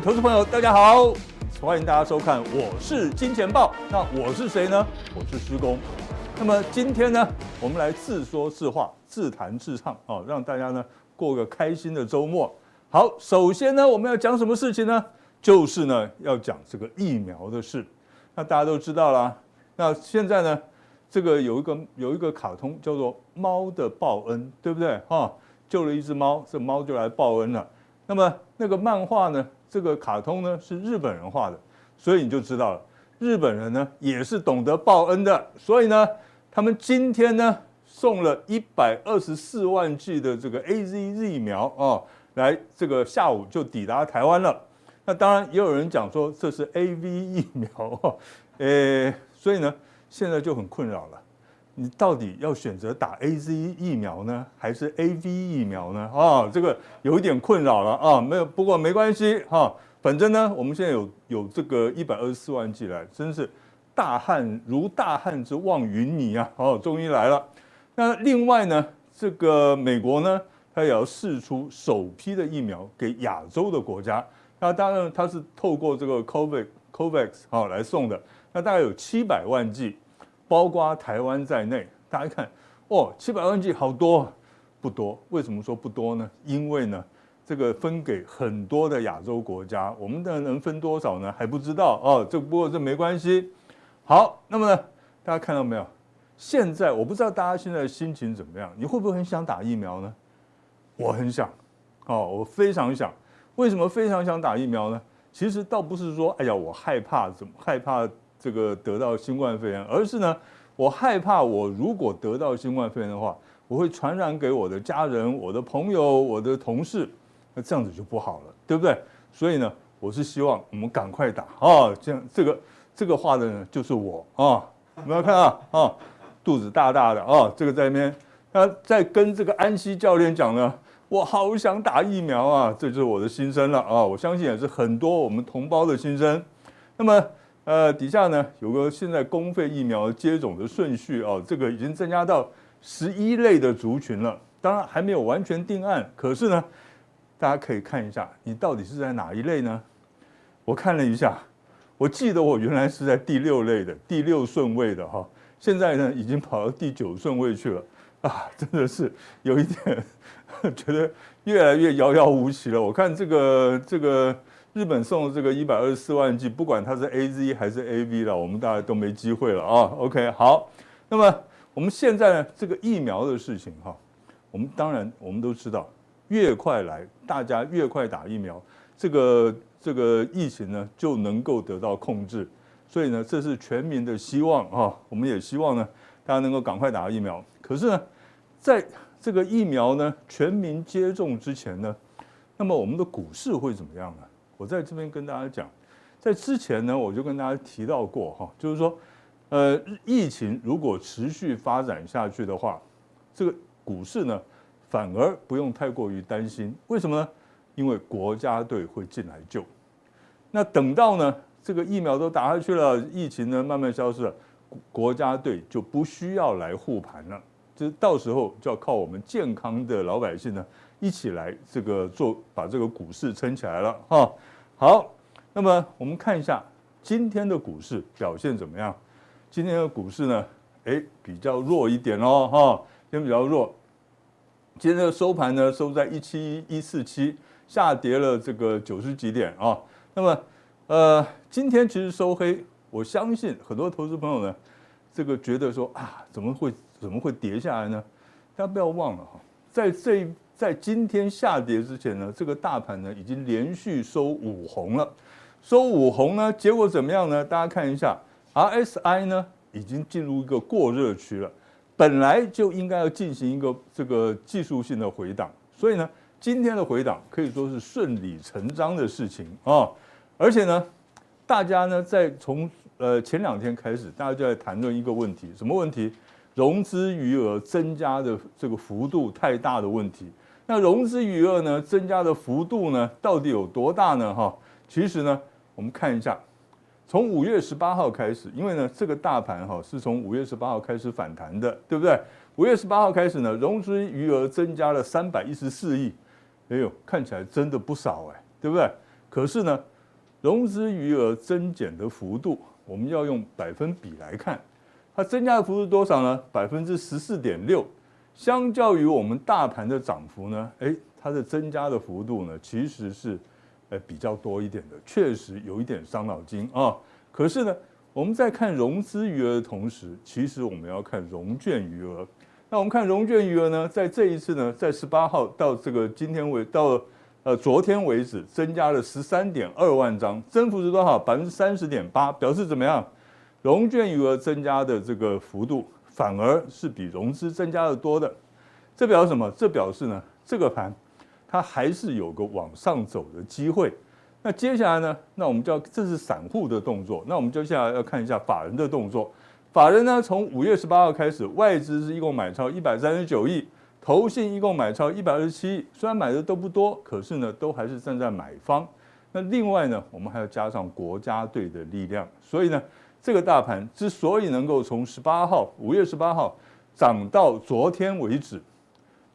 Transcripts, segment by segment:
投资朋友，大家好，欢迎大家收看，我是金钱豹。那我是谁呢？我是施工。那么今天呢，我们来自说自话，自弹自唱啊，让大家呢过个开心的周末。好，首先呢，我们要讲什么事情呢？就是呢，要讲这个疫苗的事。那大家都知道啦。那现在呢，这个有一个有一个卡通叫做《猫的报恩》，对不对？哈，救了一只猫，这猫就来报恩了。那么那个漫画呢，这个卡通呢是日本人画的，所以你就知道了，日本人呢也是懂得报恩的。所以呢，他们今天呢送了一百二十四万剂的这个 AZ 疫苗啊，来这个下午就抵达台湾了。那当然也有人讲说这是 AV 疫苗，哦诶，所以呢。现在就很困扰了，你到底要选择打 AZ 疫苗呢，还是 AV 疫苗呢？啊，这个有一点困扰了啊。没有，不过没关系哈。反正呢，我们现在有有这个一百二十四万剂来，真是大汉如大汉之望云霓啊！哦，终于来了。那另外呢，这个美国呢，它也要试出首批的疫苗给亚洲的国家。那当然，它是透过这个 COVAX COVAX 啊来送的。那大概有七百万剂，包括台湾在内。大家看，哦，七百万剂好多，不多。为什么说不多呢？因为呢，这个分给很多的亚洲国家，我们的能分多少呢？还不知道哦。这不过这没关系。好，那么呢，大家看到没有？现在我不知道大家现在的心情怎么样？你会不会很想打疫苗呢？我很想，哦，我非常想。为什么非常想打疫苗呢？其实倒不是说，哎呀，我害怕，怎么害怕？这个得到新冠肺炎，而是呢，我害怕我如果得到新冠肺炎的话，我会传染给我的家人、我的朋友、我的同事，那这样子就不好了，对不对？所以呢，我是希望我们赶快打啊！这样这个这个话的呢，就是我啊！有没有看啊？啊，肚子大大的啊，这个在那边，他在跟这个安西教练讲呢，我好想打疫苗啊！这就是我的心声了啊！我相信也是很多我们同胞的心声。那么。呃，底下呢有个现在公费疫苗接种的顺序啊，这个已经增加到十一类的族群了。当然还没有完全定案，可是呢，大家可以看一下，你到底是在哪一类呢？我看了一下，我记得我原来是在第六类的第六顺位的哈，现在呢已经跑到第九顺位去了啊，真的是有一点 觉得越来越遥遥无期了。我看这个这个。日本送的这个一百二十四万剂，不管它是 AZ 还是 AV 了，我们大家都没机会了啊。OK，好，那么我们现在呢，这个疫苗的事情哈，我们当然我们都知道，越快来，大家越快打疫苗，这个这个疫情呢就能够得到控制。所以呢，这是全民的希望啊，我们也希望呢，大家能够赶快打疫苗。可是呢，在这个疫苗呢全民接种之前呢，那么我们的股市会怎么样呢？我在这边跟大家讲，在之前呢，我就跟大家提到过哈，就是说，呃，疫情如果持续发展下去的话，这个股市呢，反而不用太过于担心。为什么呢？因为国家队会进来救。那等到呢，这个疫苗都打下去了，疫情呢慢慢消失了，国家队就不需要来护盘了。就到时候就要靠我们健康的老百姓呢。一起来这个做，把这个股市撑起来了哈。好，那么我们看一下今天的股市表现怎么样？今天的股市呢，哎，比较弱一点哦哈，今天比较弱。今天的收盘呢，收在一七一四七，下跌了这个九十几点啊。那么呃，今天其实收黑，我相信很多投资朋友呢，这个觉得说啊，怎么会怎么会跌下来呢？大家不要忘了哈，在这一。在今天下跌之前呢，这个大盘呢已经连续收五红了，收五红呢，结果怎么样呢？大家看一下，RSI 呢已经进入一个过热区了，本来就应该要进行一个这个技术性的回档，所以呢，今天的回档可以说是顺理成章的事情啊。而且呢，大家呢在从呃前两天开始，大家就在谈论一个问题，什么问题？融资余额增加的这个幅度太大的问题。那融资余额呢，增加的幅度呢，到底有多大呢？哈，其实呢，我们看一下，从五月十八号开始，因为呢，这个大盘哈是从五月十八号开始反弹的，对不对？五月十八号开始呢，融资余额增加了三百一十四亿，哎呦，看起来真的不少哎，对不对？可是呢，融资余额增减的幅度，我们要用百分比来看，它增加的幅度多少呢？百分之十四点六，相较于我们大盘的涨幅呢，哎，它的增加的幅度呢，其实是，呃，比较多一点的，确实有一点伤脑筋啊。可是呢，我们在看融资余额的同时，其实我们要看融券余额。那我们看融券余额呢，在这一次呢，在十八号到这个今天为到。呃，昨天为止增加了十三点二万张，增幅是多少？百分之三十点八，表示怎么样？融券余额增加的这个幅度反而是比融资增加的多的，这表示什么？这表示呢，这个盘它还是有个往上走的机会。那接下来呢？那我们就要这是散户的动作，那我们接下来要看一下法人的动作。法人呢，从五月十八号开始，外资是一共买超一百三十九亿。投信一共买超一百二十七亿，虽然买的都不多，可是呢，都还是站在买方。那另外呢，我们还要加上国家队的力量，所以呢，这个大盘之所以能够从十八号五月十八号涨到昨天为止，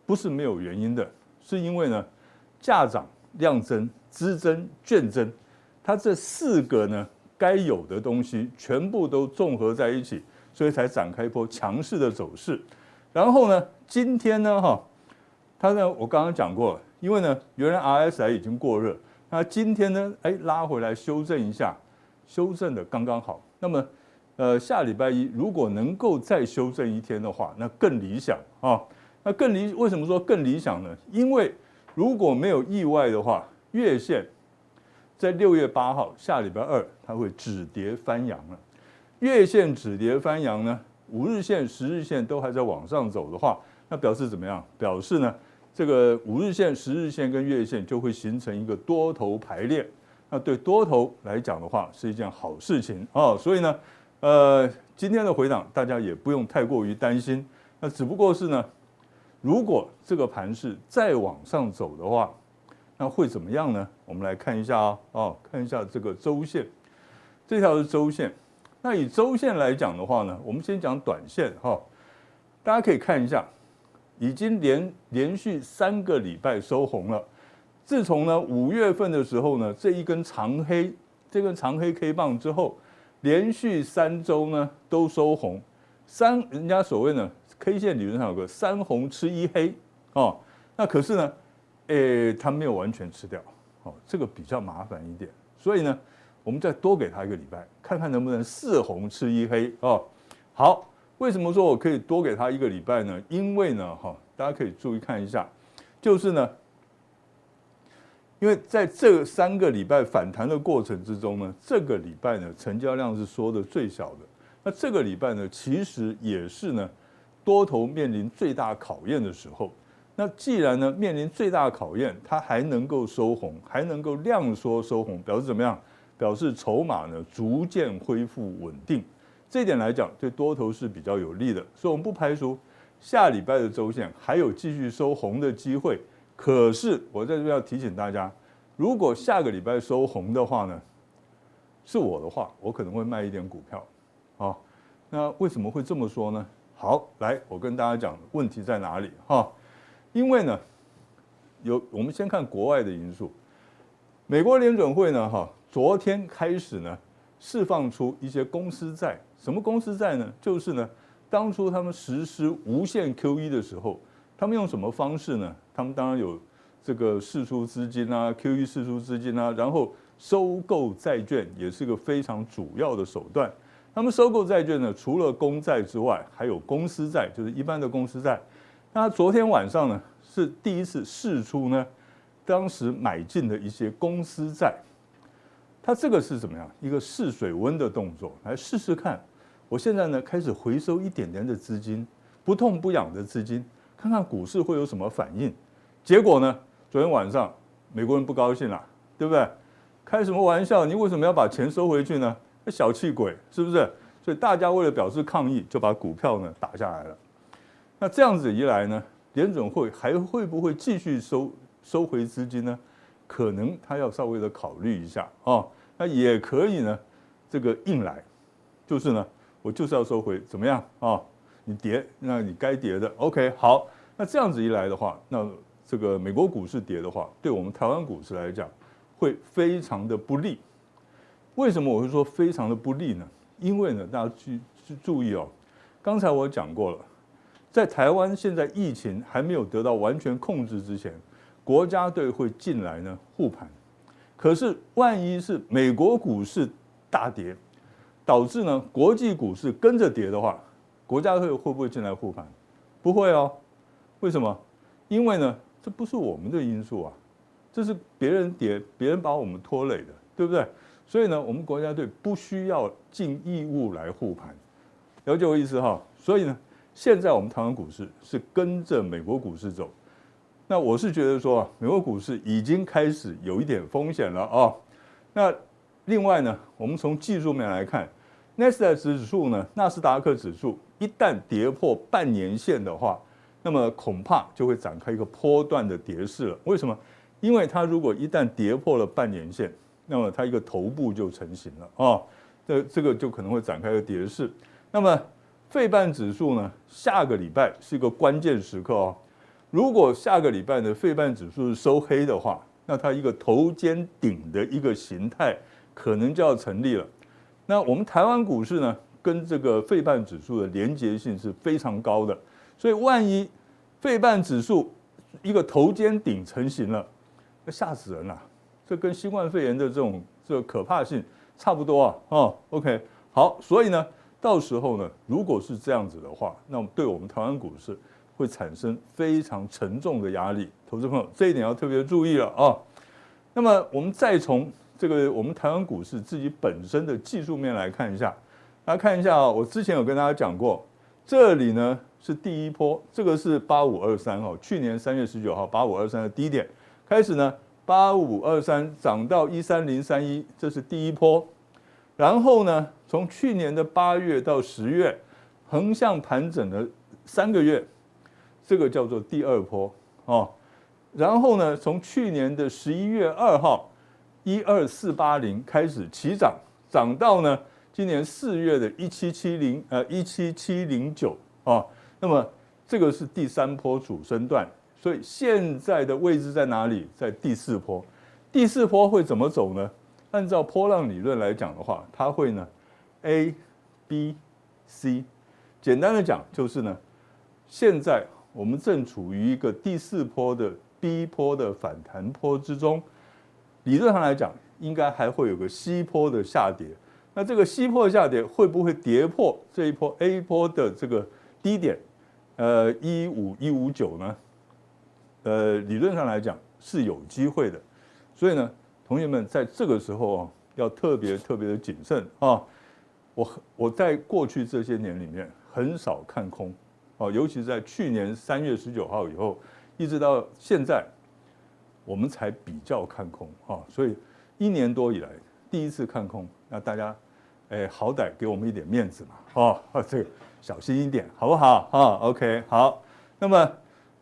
不是没有原因的，是因为呢，价涨量增资增券增，它这四个呢该有的东西全部都综合在一起，所以才展开一波强势的走势。然后呢，今天呢，哈，它呢，我刚刚讲过了，因为呢，原来 RSI 已经过热，那今天呢，哎，拉回来修正一下，修正的刚刚好。那么，呃，下礼拜一如果能够再修正一天的话，那更理想啊。那更理，为什么说更理想呢？因为如果没有意外的话，月线在六月八号下礼拜二它会止跌翻阳了。月线止跌翻阳呢？五日线、十日线都还在往上走的话，那表示怎么样？表示呢，这个五日线、十日线跟月线就会形成一个多头排列。那对多头来讲的话，是一件好事情啊。所以呢，呃，今天的回档大家也不用太过于担心。那只不过是呢，如果这个盘势再往上走的话，那会怎么样呢？我们来看一下啊，哦，看一下这个周线，这条是周线。那以周线来讲的话呢，我们先讲短线哈，大家可以看一下，已经连连续三个礼拜收红了。自从呢五月份的时候呢，这一根长黑，这根长黑 K 棒之后，连续三周呢都收红。三人家所谓呢 K 线理论上有个三红吃一黑哦，那可是呢，诶，它没有完全吃掉，哦，这个比较麻烦一点，所以呢。我们再多给他一个礼拜，看看能不能四红吃一黑哦。好，为什么说我可以多给他一个礼拜呢？因为呢，哈，大家可以注意看一下，就是呢，因为在这三个礼拜反弹的过程之中呢，这个礼拜呢，成交量是缩的最小的。那这个礼拜呢，其实也是呢，多头面临最大考验的时候。那既然呢，面临最大考验，它还能够收红，还能够量缩收红，表示怎么样？表示筹码呢逐渐恢复稳定，这点来讲对多头是比较有利的，所以我们不排除下礼拜的周线还有继续收红的机会。可是我在这边要提醒大家，如果下个礼拜收红的话呢，是我的话，我可能会卖一点股票。啊，那为什么会这么说呢？好，来，我跟大家讲问题在哪里哈？因为呢，有我们先看国外的因素，美国联准会呢哈。昨天开始呢，释放出一些公司债。什么公司债呢？就是呢，当初他们实施无限 QE 的时候，他们用什么方式呢？他们当然有这个释出资金啊，QE 释出资金啊，然后收购债券也是个非常主要的手段。他们收购债券呢，除了公债之外，还有公司债，就是一般的公司债。那昨天晚上呢，是第一次释出呢，当时买进的一些公司债。它这个是怎么样一个试水温的动作？来试试看。我现在呢开始回收一点点的资金，不痛不痒的资金，看看股市会有什么反应。结果呢，昨天晚上美国人不高兴了，对不对？开什么玩笑？你为什么要把钱收回去呢？小气鬼是不是？所以大家为了表示抗议，就把股票呢打下来了。那这样子一来呢，联准会还会不会继续收收回资金呢？可能他要稍微的考虑一下啊，那也可以呢，这个硬来，就是呢，我就是要收回，怎么样啊？你跌，那你该跌的，OK，好，那这样子一来的话，那这个美国股市跌的话，对我们台湾股市来讲，会非常的不利。为什么我会说非常的不利呢？因为呢，大家去去注意哦，刚才我讲过了，在台湾现在疫情还没有得到完全控制之前，国家队会进来呢护盘。可是万一是美国股市大跌，导致呢国际股市跟着跌的话，国家队会不会进来护盘？不会哦。为什么？因为呢，这不是我们的因素啊，这是别人跌，别人把我们拖累的，对不对？所以呢，我们国家队不需要尽义务来护盘，了解我意思哈？所以呢，现在我们台湾股市是跟着美国股市走。那我是觉得说，美国股市已经开始有一点风险了啊。那另外呢，我们从技术面来看，纳斯达克指数呢，纳斯达克指数一旦跌破半年线的话，那么恐怕就会展开一个波段的跌势了。为什么？因为它如果一旦跌破了半年线，那么它一个头部就成型了啊。这这个就可能会展开一个跌势。那么费半指数呢，下个礼拜是一个关键时刻哦。如果下个礼拜的费半指数是收黑的话，那它一个头肩顶的一个形态可能就要成立了。那我们台湾股市呢，跟这个费半指数的连结性是非常高的，所以万一费半指数一个头肩顶成型了，那吓死人了。这跟新冠肺炎的这种这个可怕性差不多啊。哦，OK，好，所以呢，到时候呢，如果是这样子的话，那么对我们台湾股市。会产生非常沉重的压力，投资朋友这一点要特别注意了啊。那么我们再从这个我们台湾股市自己本身的技术面来看一下，大家看一下啊，我之前有跟大家讲过，这里呢是第一波，这个是八五二三哦，去年三月十九号八五二三的低点。开始呢，八五二三涨到一三零三一，这是第一波，然后呢，从去年的八月到十月横向盘整了三个月。这个叫做第二波哦，然后呢，从去年的十一月二号一二四八零开始起涨，涨到呢今年四月的一七七零呃一七七零九啊，那么这个是第三波主升段，所以现在的位置在哪里？在第四波，第四波会怎么走呢？按照波浪理论来讲的话，它会呢 A B C，简单的讲就是呢现在。我们正处于一个第四波的 B 波的反弹波之中，理论上来讲，应该还会有个 C 波的下跌。那这个 C 波的下跌会不会跌破这一波 A 波的这个低点？呃，一五一五九呢？呃，理论上来讲是有机会的。所以呢，同学们在这个时候啊，要特别特别的谨慎啊。我我在过去这些年里面很少看空。哦，尤其是在去年三月十九号以后，一直到现在，我们才比较看空啊。所以一年多以来第一次看空，那大家，哎，好歹给我们一点面子嘛，哦，这个小心一点，好不好？哈，OK，好。那么，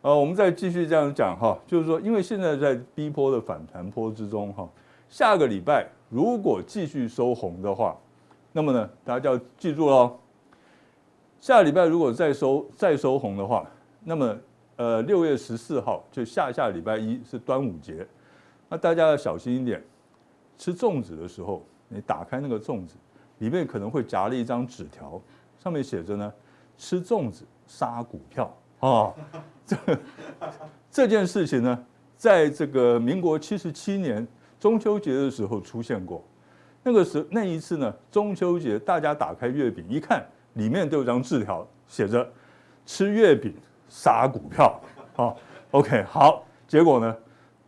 呃，我们再继续这样讲哈，就是说，因为现在在 B 波的反弹波之中哈，下个礼拜如果继续收红的话，那么呢，大家就要记住喽。下礼拜如果再收再收红的话，那么呃六月十四号就下下礼拜一是端午节，那大家要小心一点，吃粽子的时候，你打开那个粽子，里面可能会夹了一张纸条，上面写着呢，吃粽子杀股票啊、哦，这这件事情呢，在这个民国七十七年中秋节的时候出现过，那个时候那一次呢，中秋节大家打开月饼一看。里面都有张字条，写着“吃月饼杀股票”。好，OK，好。结果呢，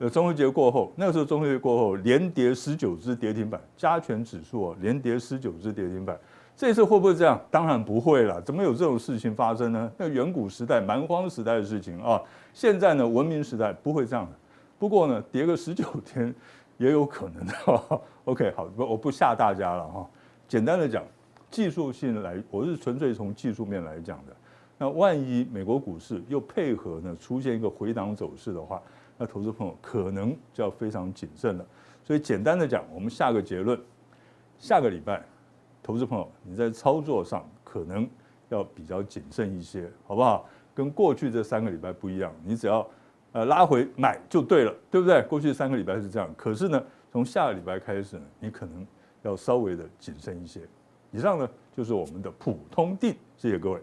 呃，中秋节过后，那个时候中秋节过后连跌十九只跌停板，加权指数哦，连跌十九只跌停板。这次会不会这样？当然不会了，怎么有这种事情发生呢？那远古时代蛮荒时代的事情啊。现在呢，文明时代不会这样的。不过呢，跌个十九天也有可能的。OK，好，不，我不吓大家了哈。简单的讲。技术性来，我是纯粹从技术面来讲的。那万一美国股市又配合呢，出现一个回档走势的话，那投资朋友可能就要非常谨慎了。所以简单的讲，我们下个结论：下个礼拜，投资朋友你在操作上可能要比较谨慎一些，好不好？跟过去这三个礼拜不一样，你只要呃拉回买就对了，对不对？过去三个礼拜是这样，可是呢，从下个礼拜开始呢，你可能要稍微的谨慎一些。以上呢就是我们的普通定，谢谢各位。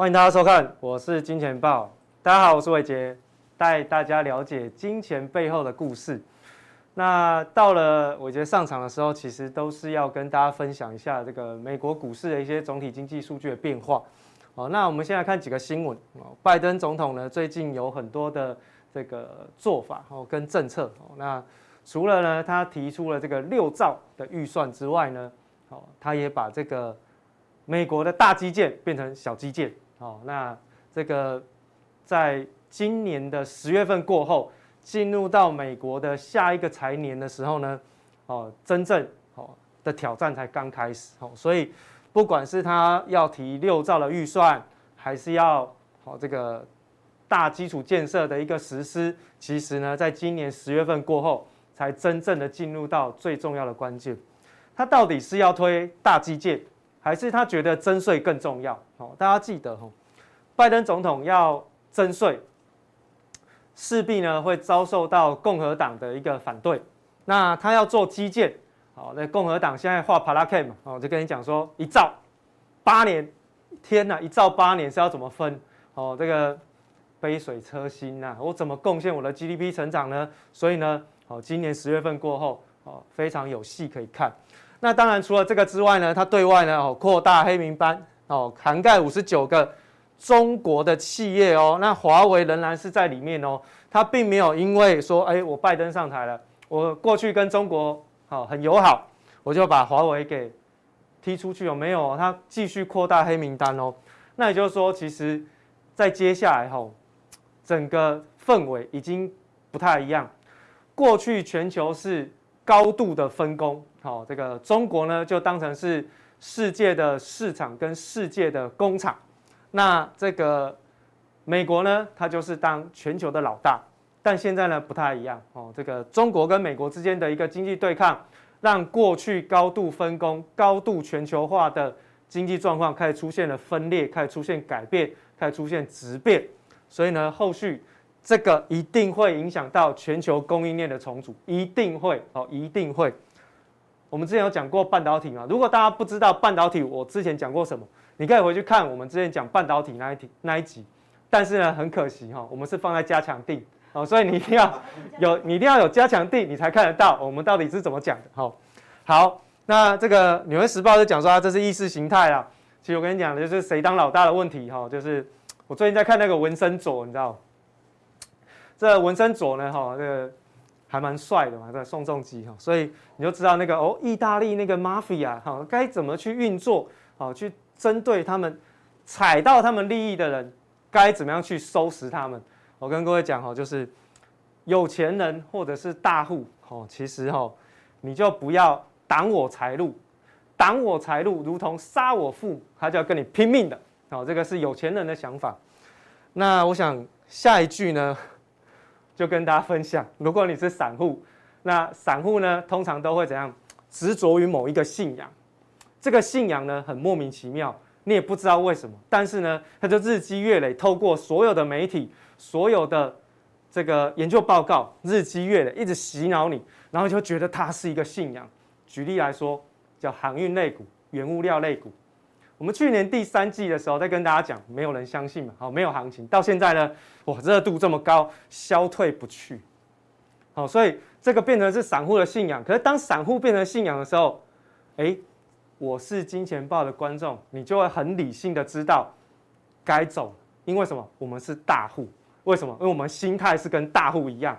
欢迎大家收看，我是金钱豹。大家好，我是伟杰，带大家了解金钱背后的故事。那到了伟捷上场的时候，其实都是要跟大家分享一下这个美国股市的一些总体经济数据的变化。好，那我们先来看几个新闻。拜登总统呢，最近有很多的这个做法哦，跟政策。那除了呢，他提出了这个六兆的预算之外呢，哦，他也把这个美国的大基建变成小基建。好，那这个在今年的十月份过后，进入到美国的下一个财年的时候呢，哦，真正哦的挑战才刚开始。哦，所以不管是他要提六兆的预算，还是要哦这个大基础建设的一个实施，其实呢，在今年十月份过后，才真正的进入到最重要的关键。他到底是要推大基建？还是他觉得征税更重要？好，大家记得哈，拜登总统要征税，势必呢会遭受到共和党的一个反对。那他要做基建，好，那共和党现在画 Plan 嘛，哦，就跟你讲说一兆八年，天哪，一兆八年是要怎么分？哦，这个杯水车薪呐，我怎么贡献我的 GDP 成长呢？所以呢，哦，今年十月份过后，哦，非常有戏可以看。那当然，除了这个之外呢，它对外呢哦扩大黑名单哦，涵盖五十九个中国的企业哦。那华为仍然是在里面哦，它并没有因为说，哎，我拜登上台了，我过去跟中国好很友好，我就把华为给踢出去哦，没有，它继续扩大黑名单哦。那也就是说，其实，在接下来吼，整个氛围已经不太一样。过去全球是高度的分工。好，这个中国呢，就当成是世界的市场跟世界的工厂。那这个美国呢，它就是当全球的老大。但现在呢，不太一样哦。这个中国跟美国之间的一个经济对抗，让过去高度分工、高度全球化的经济状况开始出现了分裂，开始出现改变，开始出现质变。所以呢，后续这个一定会影响到全球供应链的重组，一定会哦，一定会。我们之前有讲过半导体嘛？如果大家不知道半导体，我之前讲过什么，你可以回去看我们之前讲半导体那一题那一集。但是呢，很可惜哈，我们是放在加强錠哦，所以你一定要有，你一定要有加强錠，你才看得到我们到底是怎么讲的哈。好，那这个《纽约时报》就讲说啊，这是意识形态啊。其实我跟你讲的就是谁当老大的问题哈，就是我最近在看那个文森佐，你知道，这文森佐呢哈，这个。还蛮帅的嘛，这宋仲基哈，所以你就知道那个哦，意大利那个 mafia 哈，该怎么去运作，好去针对他们踩到他们利益的人，该怎么样去收拾他们。我跟各位讲哈，就是有钱人或者是大户哦，其实哈，你就不要挡我财路，挡我财路如同杀我父，他就要跟你拼命的。好，这个是有钱人的想法。那我想下一句呢？就跟大家分享，如果你是散户，那散户呢，通常都会怎样？执着于某一个信仰，这个信仰呢，很莫名其妙，你也不知道为什么，但是呢，他就日积月累，透过所有的媒体、所有的这个研究报告，日积月累，一直洗脑你，然后就觉得它是一个信仰。举例来说，叫航运类股、原物料类股。我们去年第三季的时候，在跟大家讲，没有人相信嘛，好，没有行情。到现在呢，哇，热度这么高，消退不去，好，所以这个变成是散户的信仰。可是当散户变成信仰的时候，哎，我是金钱豹的观众，你就会很理性的知道该走，因为什么？我们是大户，为什么？因为我们心态是跟大户一样。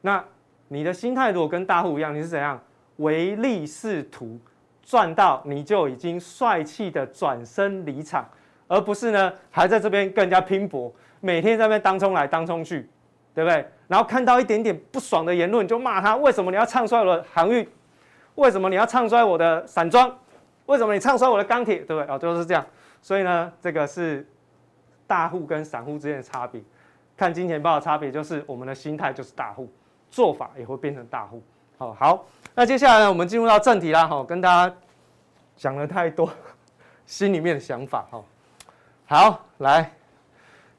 那你的心态如果跟大户一样，你是怎样？唯利是图。赚到你就已经帅气的转身离场，而不是呢还在这边跟人家拼搏，每天在那边当冲来当冲去，对不对？然后看到一点点不爽的言论就骂他，为什么你要唱衰我的航运？为什么你要唱衰我的散装？为什么你唱衰我的钢铁？对不对？哦，就是这样。所以呢，这个是大户跟散户之间的差别。看金钱豹的差别就是我们的心态就是大户，做法也会变成大户。好，好，那接下来呢，我们进入到正题啦。哈，跟大家讲了太多 心里面的想法。哈，好，来，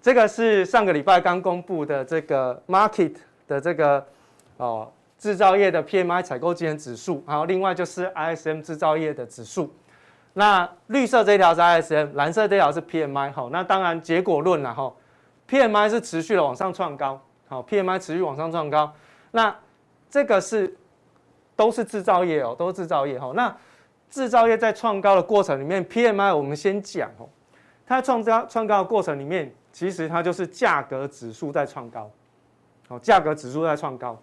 这个是上个礼拜刚公布的这个 market 的这个哦制造业的 PMI 采购经理指数，然后另外就是 ISM 制造业的指数。那绿色这条是 ISM，蓝色这条是 PMI。好，那当然结果论了哈。PMI 是持续的往上创高，好，PMI 持续往上创高，那这个是都是制造业哦，都是制造业哈。那制造业在创高的过程里面，PMI 我们先讲哦，它创高创高的过程里面，其实它就是价格指数在创高，好，价格指数在创高。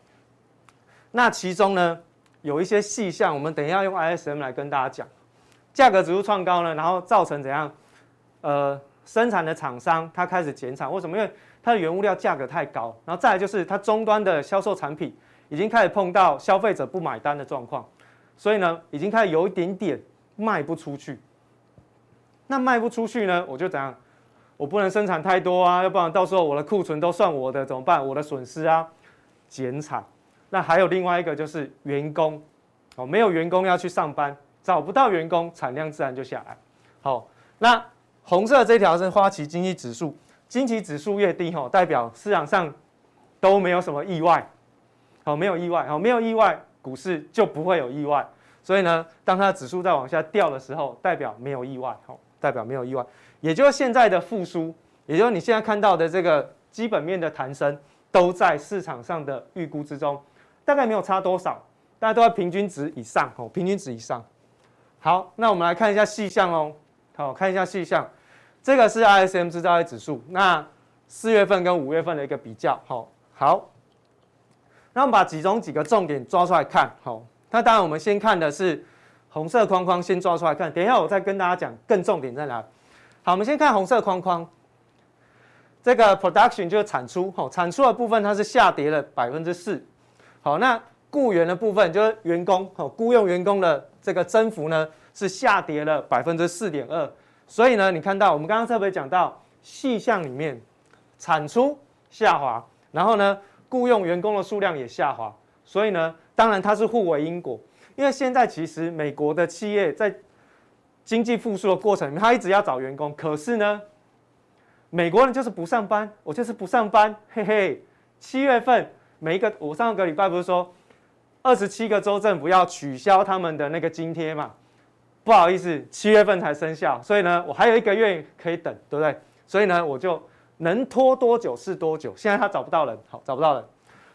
那其中呢，有一些细项，我们等一下用 ISM 来跟大家讲，价格指数创高呢，然后造成怎样？呃。生产的厂商他开始减产，为什么？因为它的原物料价格太高，然后再来就是它终端的销售产品已经开始碰到消费者不买单的状况，所以呢，已经开始有一点点卖不出去。那卖不出去呢，我就怎样？我不能生产太多啊，要不然到时候我的库存都算我的怎么办？我的损失啊，减产。那还有另外一个就是员工哦，没有员工要去上班，找不到员工，产量自然就下来。好，那。红色这条是花旗经济指数，经济指数越低吼，代表市场上都没有什么意外，好，没有意外，好，没有意外，股市就不会有意外。所以呢，当它指数在往下掉的时候，代表没有意外，好，代表没有意外。也就是现在的复苏，也就是你现在看到的这个基本面的弹升，都在市场上的预估之中，大概没有差多少，大家都在平均值以上，哦，平均值以上。好，那我们来看一下细项哦。好，看一下细项，这个是 ISM 制造业指数，那四月份跟五月份的一个比较。好，好，那我们把其中几个重点抓出来看。好，那当然我们先看的是红色框框，先抓出来看。等一下我再跟大家讲更重点在哪。好，我们先看红色框框，这个 production 就是产出。好，产出的部分它是下跌了百分之四。好，那雇员的部分就是员工，好，雇佣员工的这个增幅呢？是下跌了百分之四点二，所以呢，你看到我们刚刚特别讲到细项里面，产出下滑，然后呢，雇佣员工的数量也下滑，所以呢，当然它是互为因果，因为现在其实美国的企业在经济复苏的过程里面，他一直要找员工，可是呢，美国人就是不上班，我就是不上班，嘿嘿，七月份每一个，我上个礼拜不是说二十七个州政府要取消他们的那个津贴嘛？不好意思，七月份才生效，所以呢，我还有一个月可以等，对不对？所以呢，我就能拖多久是多久。现在他找不到人，好，找不到人，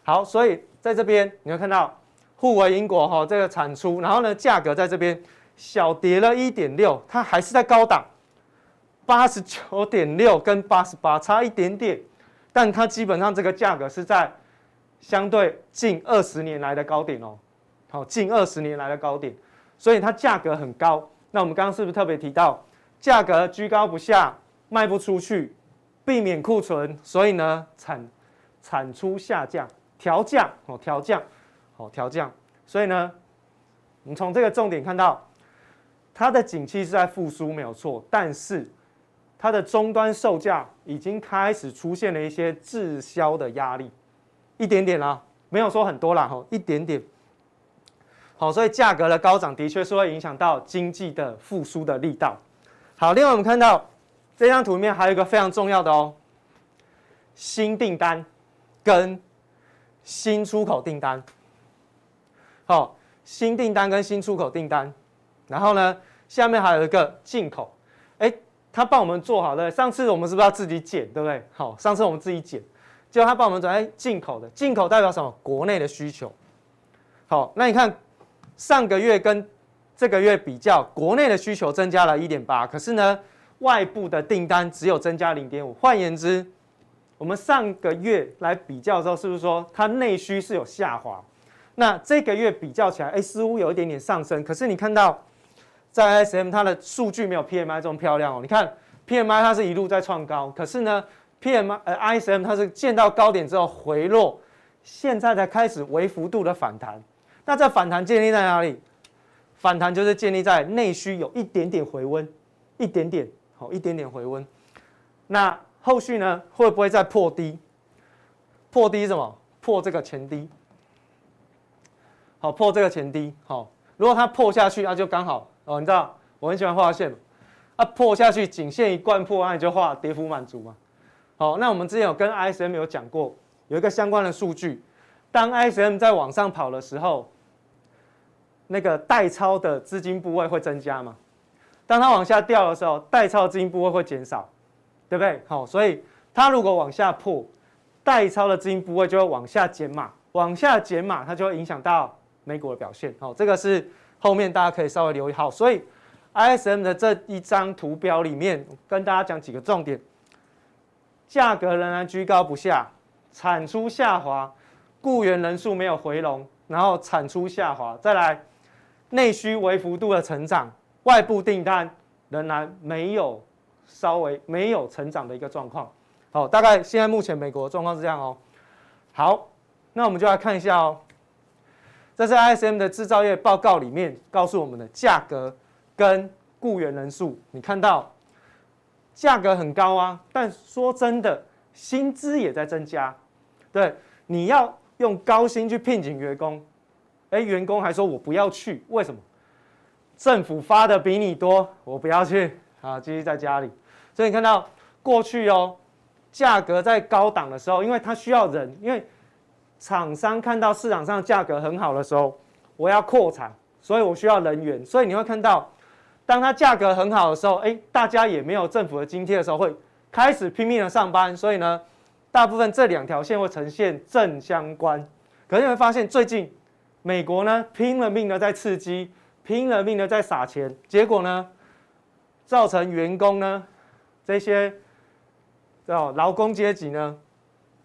好，所以在这边你会看到互为因果哈，这个产出，然后呢，价格在这边小跌了一点六，它还是在高档，八十九点六跟八十八差一点点，但它基本上这个价格是在相对近二十年来的高点哦，好，近二十年来的高点。所以它价格很高，那我们刚刚是不是特别提到，价格居高不下，卖不出去，避免库存，所以呢产产出下降，调降哦调降，哦调降，所以呢，我们从这个重点看到，它的景气是在复苏没有错，但是它的终端售价已经开始出现了一些滞销的压力，一点点啦，没有说很多啦，哈，一点点。好，所以价格的高涨的确是会影响到经济的复苏的力道。好，另外我们看到这张图里面还有一个非常重要的哦，新订单跟新出口订单。好，新订单跟新出口订单，然后呢，下面还有一个进口。哎，他帮我们做好了，上次我们是不是要自己减，对不对？好，上次我们自己减，结果他帮我们转哎进口的，进口代表什么？国内的需求。好，那你看。上个月跟这个月比较，国内的需求增加了一点八，可是呢，外部的订单只有增加零点五。换言之，我们上个月来比较的时候，是不是说它内需是有下滑？那这个月比较起来，哎，似乎有一点点上升。可是你看到在 ISM 它的数据没有 PMI 这么漂亮哦。你看 PMI 它是一路在创高，可是呢，PMI 呃 ISM 它是见到高点之后回落，现在才开始微幅度的反弹。那这反弹建立在哪里？反弹就是建立在内需有一点点回温，一点点好，一点点回温。那后续呢，会不会再破低？破低什么？破这个前低。好，破这个前低。好，如果它破下去，那就刚好哦。你知道我很喜欢画线，啊，破下去仅限一贯破，那你就画跌幅满足嘛。好，那我们之前有跟 ISM 有讲过，有一个相关的数据，当 ISM 在往上跑的时候，那个代抄的资金部位会增加吗？当它往下掉的时候，代操资金部位会减少，对不对？好，所以它如果往下破，代操的资金部位就会往下减码，往下减码，它就会影响到美股的表现。好，这个是后面大家可以稍微留意。好，所以 ISM 的这一张图表里面，跟大家讲几个重点：价格仍然居高不下，产出下滑，雇员人数没有回笼，然后产出下滑，再来。内需微幅度的成长，外部订单仍然没有稍微没有成长的一个状况。好，大概现在目前美国状况是这样哦。好，那我们就来看一下哦。这是 ISM 的制造业报告里面告诉我们的价格跟雇员人数。你看到价格很高啊，但说真的，薪资也在增加。对，你要用高薪去聘请员工。哎，员工还说我不要去，为什么？政府发的比你多，我不要去啊，继续在家里。所以你看到过去哦，价格在高档的时候，因为它需要人，因为厂商看到市场上价格很好的时候，我要扩产，所以我需要人员。所以你会看到，当它价格很好的时候，哎，大家也没有政府的津贴的时候，会开始拼命的上班。所以呢，大部分这两条线会呈现正相关。可是你会发现最近。美国呢，拼了命的在刺激，拼了命的在撒钱，结果呢，造成员工呢，这些哦劳工阶级呢，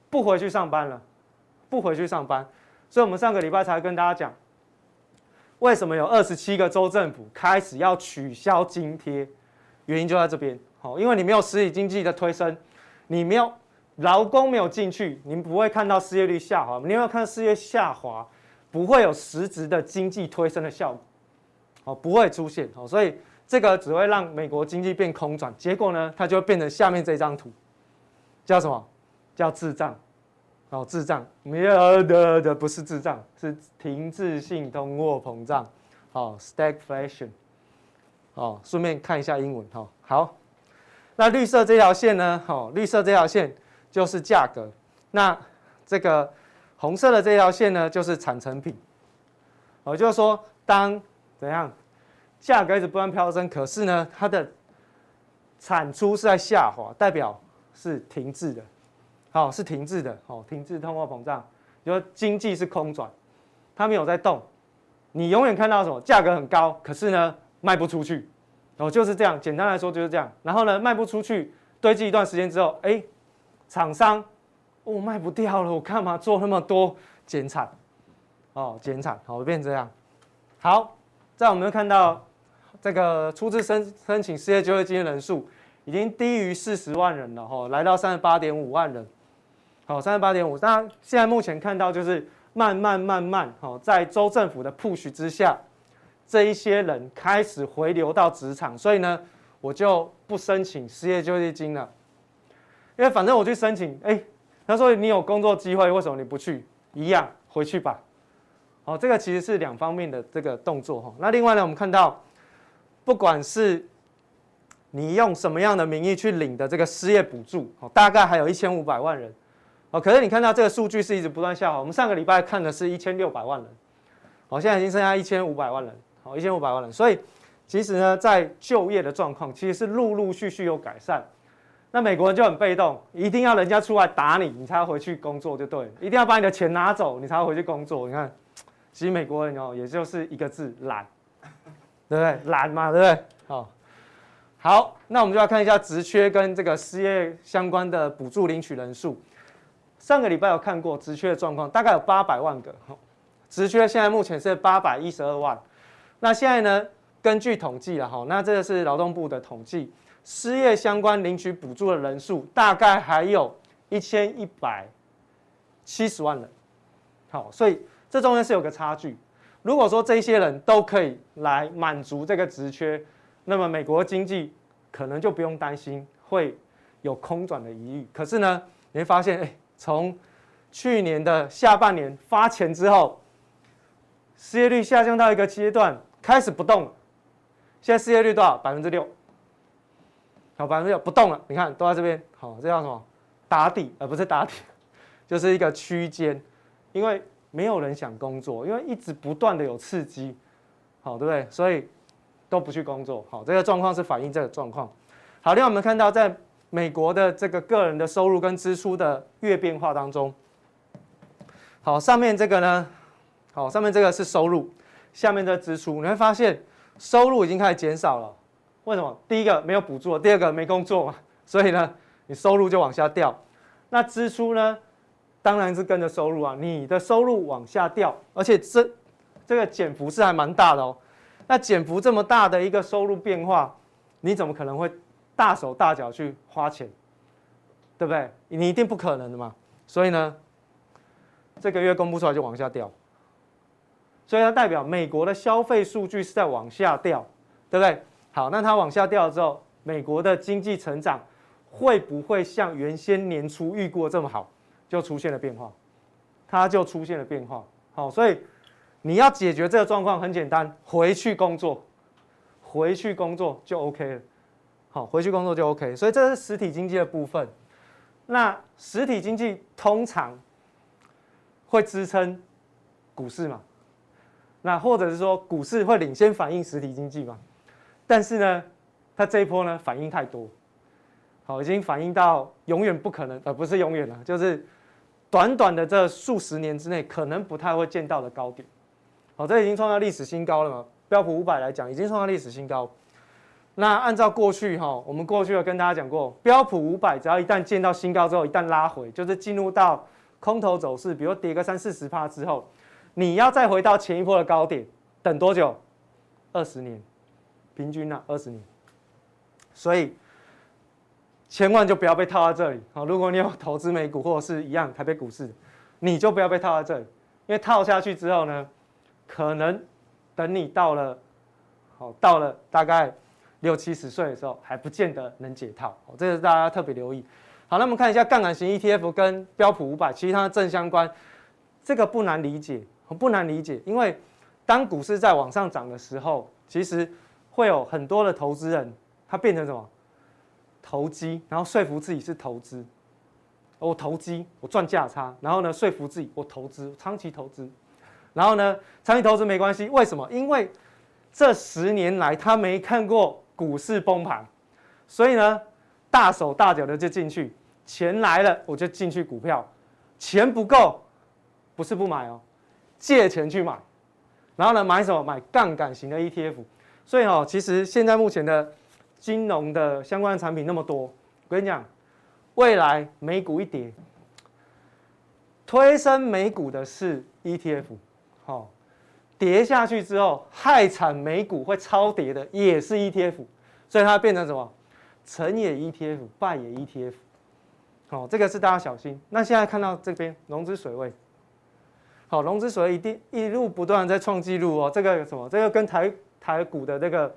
不回去上班了，不回去上班，所以我们上个礼拜才跟大家讲，为什么有二十七个州政府开始要取消津贴，原因就在这边，好，因为你没有实体经济的推升，你没有劳工没有进去，你不会看到失业率下滑，你没有看到失业下滑。不会有实质的经济推升的效果，哦，不会出现哦，所以这个只会让美国经济变空转，结果呢，它就会变成下面这张图，叫什么？叫滞胀，哦，滞胀，没有的的不是滞胀，是停滞性通货膨胀，哦，stagflation，哦，顺便看一下英文，哦，好，那绿色这条线呢，哦，绿色这条线就是价格，那这个。红色的这条线呢，就是产成品，哦，就是说，当怎样，价格一直不断飙升，可是呢，它的产出是在下滑，代表是停滞的，好，是停滞的，哦，停滞通货膨胀，就说经济是空转，它没有在动，你永远看到什么？价格很高，可是呢，卖不出去，哦，就是这样，简单来说就是这样，然后呢，卖不出去，堆积一段时间之后，哎，厂商。我、卖不掉了，我干嘛做那么多减产？哦，减产，好，变这样。好，在我们看到这个初次申申请失业救济金的人数已经低于四十万人了，哈，来到三十八点五万人。好，三十八点五。那现在目前看到就是慢慢慢慢，哈，在州政府的 push 之下，这一些人开始回流到职场，所以呢，我就不申请失业救济金了，因为反正我去申请，哎。他说：“你有工作机会，为什么你不去？一样回去吧。好，这个其实是两方面的这个动作哈。那另外呢，我们看到，不管是你用什么样的名义去领的这个失业补助，哦大概还有一千五百万人。哦，可是你看到这个数据是一直不断下滑。我们上个礼拜看的是一千六百万人，好，现在已经剩下一千五百万人。好，一千五百万人。所以其实呢，在就业的状况其实是陆陆续续有改善。”那美国人就很被动，一定要人家出来打你，你才要回去工作就对了。一定要把你的钱拿走，你才要回去工作。你看，其实美国人哦，也就是一个字懒，对不对？懒嘛，对不对？好，好，那我们就要看一下职缺跟这个失业相关的补助领取人数。上个礼拜有看过职缺的状况，大概有八百万个。职缺现在目前是八百一十二万。那现在呢，根据统计了哈，那这个是劳动部的统计。失业相关领取补助的人数大概还有一千一百七十万人，好，所以这中间是有个差距。如果说这些人都可以来满足这个职缺，那么美国经济可能就不用担心会有空转的疑虑。可是呢，你会发现，哎，从去年的下半年发钱之后，失业率下降到一个阶段，开始不动了。现在失业率多少？百分之六。好，百分之六不动了。你看都在这边。好，这叫什么？打底，而不是打底，就是一个区间。因为没有人想工作，因为一直不断的有刺激，好，对不对？所以都不去工作。好，这个状况是反映这个状况。好，另外我们看到，在美国的这个个人的收入跟支出的月变化当中，好，上面这个呢，好，上面这个是收入，下面的支出，你会发现收入已经开始减少了。为什么？第一个没有补助，第二个没工作嘛，所以呢，你收入就往下掉。那支出呢？当然是跟着收入啊。你的收入往下掉，而且这这个减幅是还蛮大的哦。那减幅这么大的一个收入变化，你怎么可能会大手大脚去花钱？对不对？你一定不可能的嘛。所以呢，这个月公布出来就往下掉。所以它代表美国的消费数据是在往下掉，对不对？好，那它往下掉之后，美国的经济成长会不会像原先年初预估这么好？就出现了变化，它就出现了变化。好，所以你要解决这个状况很简单，回去工作，回去工作就 OK 了。好，回去工作就 OK。所以这是实体经济的部分。那实体经济通常会支撑股市嘛？那或者是说股市会领先反映实体经济嘛？但是呢，它这一波呢反应太多，好，已经反映到永远不可能，而不是永远了，就是短短的这数十年之内，可能不太会见到的高点。好，这已经创造历史新高了嘛？标普五百来讲，已经创造历史新高。那按照过去哈，我们过去有跟大家讲过，标普五百只要一旦见到新高之后，一旦拉回，就是进入到空头走势，比如跌个三四十趴之后，你要再回到前一波的高点，等多久？二十年。平均呢，二十年，所以千万就不要被套在这里。好，如果你有投资美股或者是一样台北股市，你就不要被套在这里，因为套下去之后呢，可能等你到了，好，到了大概六七十岁的时候，还不见得能解套。这个大家特别留意。好，那我们看一下杠杆型 ETF 跟标普五百，其实它的正相关，这个不难理解，不难理解，因为当股市在往上涨的时候，其实。会有很多的投资人，他变成什么？投机，然后说服自己是投资。我投机，我赚价差，然后呢，说服自己我投资，长期投资。然后呢，长期投资没关系，为什么？因为这十年来他没看过股市崩盘，所以呢，大手大脚的就进去，钱来了我就进去股票，钱不够，不是不买哦，借钱去买。然后呢，买什么？买杠杆型的 ETF。所以哦，其实现在目前的金融的相关的产品那么多，我跟你讲，未来美股一跌，推升美股的是 ETF，好，跌下去之后害惨美股会超跌的也是 ETF，所以它变成什么？成也 ETF，败也 ETF，好，这个是大家小心。那现在看到这边融资水位，好，融资水一定一路不断在创纪录哦，这个有什么？这个跟台台股的那个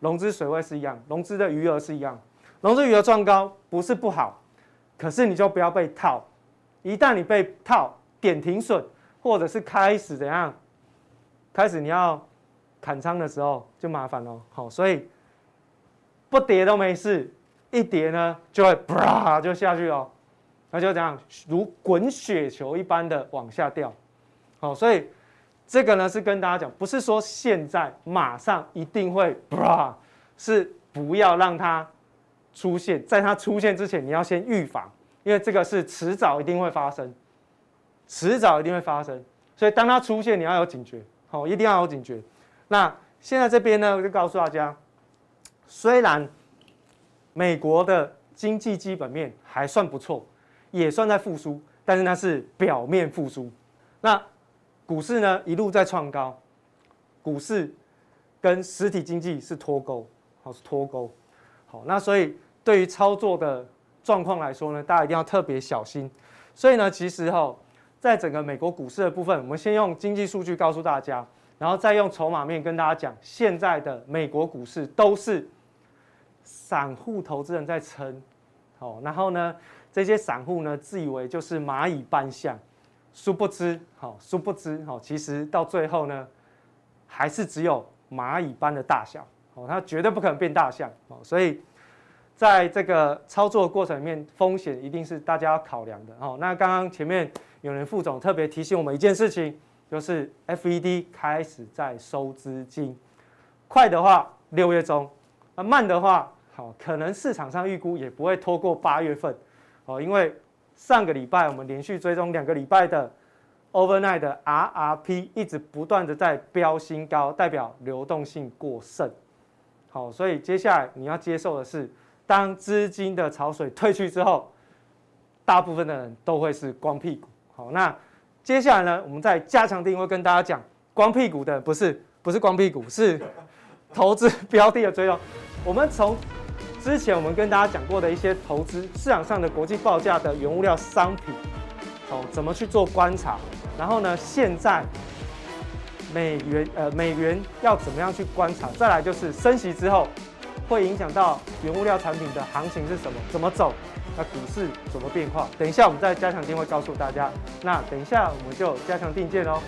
融资水位是一样，融资的余额是一样，融资余额赚高不是不好，可是你就不要被套，一旦你被套点停损，或者是开始怎样，开始你要砍仓的时候就麻烦了。好，所以不跌都没事，一跌呢就会啪就下去哦，那就这样如滚雪球一般的往下掉。好，所以。这个呢是跟大家讲，不是说现在马上一定会，是不要让它出现，在它出现之前，你要先预防，因为这个是迟早一定会发生，迟早一定会发生，所以当它出现，你要有警觉，好，一定要有警觉。那现在这边呢，我就告诉大家，虽然美国的经济基本面还算不错，也算在复苏，但是那是表面复苏，那。股市呢一路在创高，股市跟实体经济是脱钩，好，是脱钩，好，那所以对于操作的状况来说呢，大家一定要特别小心。所以呢，其实哈，在整个美国股市的部分，我们先用经济数据告诉大家，然后再用筹码面跟大家讲，现在的美国股市都是散户投资人在撑，好，然后呢，这些散户呢自以为就是蚂蚁搬象，殊不知，好，殊不知，好，其实到最后呢，还是只有蚂蚁般的大小，哦，它绝对不可能变大象，哦，所以在这个操作过程里面，风险一定是大家要考量的，哦，那刚刚前面有人副总特别提醒我们一件事情。就是 FED 开始在收资金，快的话六月中，啊慢的话，好可能市场上预估也不会拖过八月份，哦，因为上个礼拜我们连续追踪两个礼拜的 overnight 的 RRP 一直不断的在飙新高，代表流动性过剩，好，所以接下来你要接受的是，当资金的潮水退去之后，大部分的人都会是光屁股，好那。接下来呢，我们再加强定位跟大家讲，光屁股的不是不是光屁股，是投资标的的追踪。我们从之前我们跟大家讲过的一些投资市场上的国际报价的原物料商品，哦，怎么去做观察？然后呢，现在美元呃美元要怎么样去观察？再来就是升息之后会影响到原物料产品的行情是什么？怎么走？那股市怎么变化？等一下我们再加强定会告诉大家。那等一下我们就加强定见喽。